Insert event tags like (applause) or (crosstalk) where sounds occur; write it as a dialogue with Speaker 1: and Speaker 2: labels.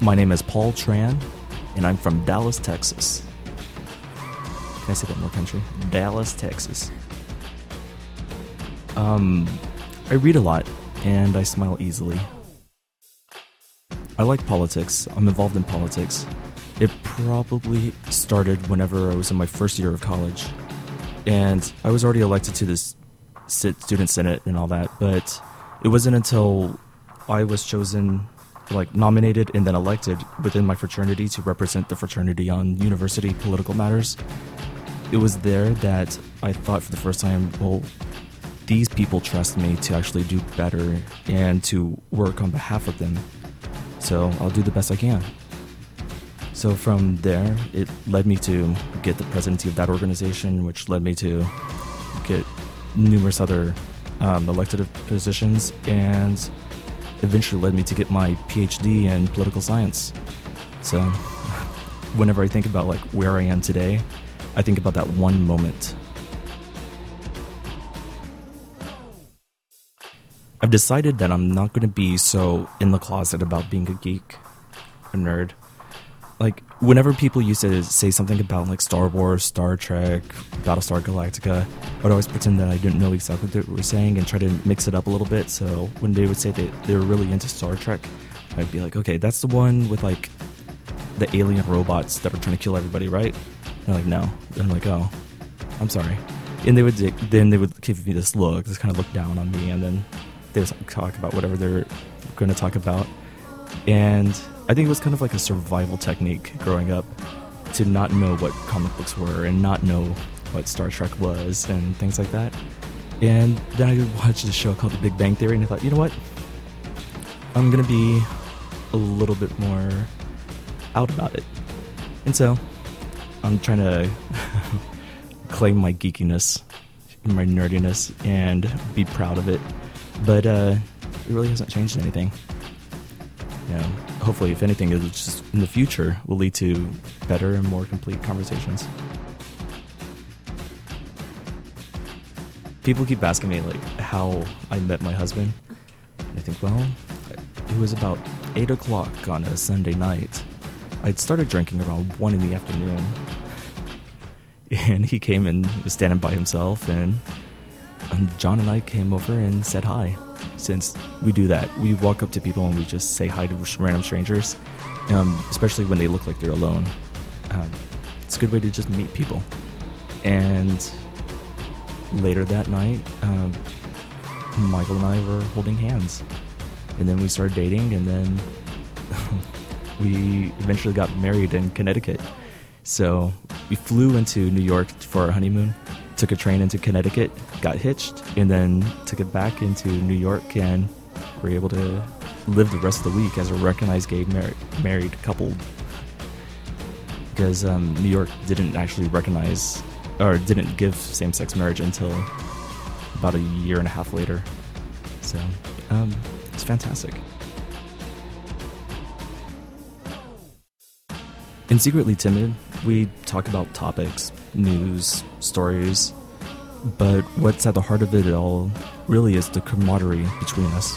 Speaker 1: My name is Paul Tran, and I'm from Dallas, Texas. Can I say that more country? Dallas, Texas. Um, I read a lot, and I smile easily. I like politics. I'm involved in politics. It probably started whenever I was in my first year of college. And I was already elected to this student senate and all that, but it wasn't until I was chosen, like nominated and then elected within my fraternity to represent the fraternity on university political matters. It was there that I thought for the first time, well, these people trust me to actually do better and to work on behalf of them so I'll do the best I can. So from there, it led me to get the presidency of that organization, which led me to get numerous other um, elected positions, and eventually led me to get my PhD in political science. So whenever I think about like where I am today, I think about that one moment I've decided that I'm not going to be so in the closet about being a geek, a nerd. Like, whenever people used to say something about like Star Wars, Star Trek, Battlestar Galactica, I would always pretend that I didn't know exactly what they were saying and try to mix it up a little bit. So when they would say that they were really into Star Trek, I'd be like, okay, that's the one with like the alien robots that are trying to kill everybody, right? And they're like, no. And I'm like, oh, I'm sorry. And they would then they would give me this look, this kind of look down on me, and then they would talk about whatever they're going to talk about. And I think it was kind of like a survival technique growing up to not know what comic books were and not know what Star Trek was and things like that. And then I watched a show called The Big Bang Theory and I thought, you know what? I'm to be a little bit more out about it. And so I'm trying to (laughs) claim my geekiness, my nerdiness, and be proud of it but uh, it really hasn't changed anything. You know, hopefully, if anything, it just in the future will lead to better and more complete conversations. People keep asking me like how I met my husband. I think, well, it was about eight o'clock on a Sunday night. I'd started drinking around one in the afternoon, (laughs) and he came and was standing by himself, and John and I came over and said hi. Since we do that, we walk up to people and we just say hi to random strangers, um, especially when they look like they're alone. Um, it's a good way to just meet people. And later that night, um, Michael and I were holding hands. And then we started dating, and then (laughs) we eventually got married in Connecticut. So we flew into New York for our honeymoon took a train into Connecticut, got hitched, and then took it back into New York and were able to live the rest of the week as a recognized gay mar- married couple. Because um, New York didn't actually recognize or didn't give same sex marriage until about a year and a half later. So um, it's fantastic. And Secretly Timid, we talk about topics news, stories. But what's at the heart of it all really is the camaraderie between us.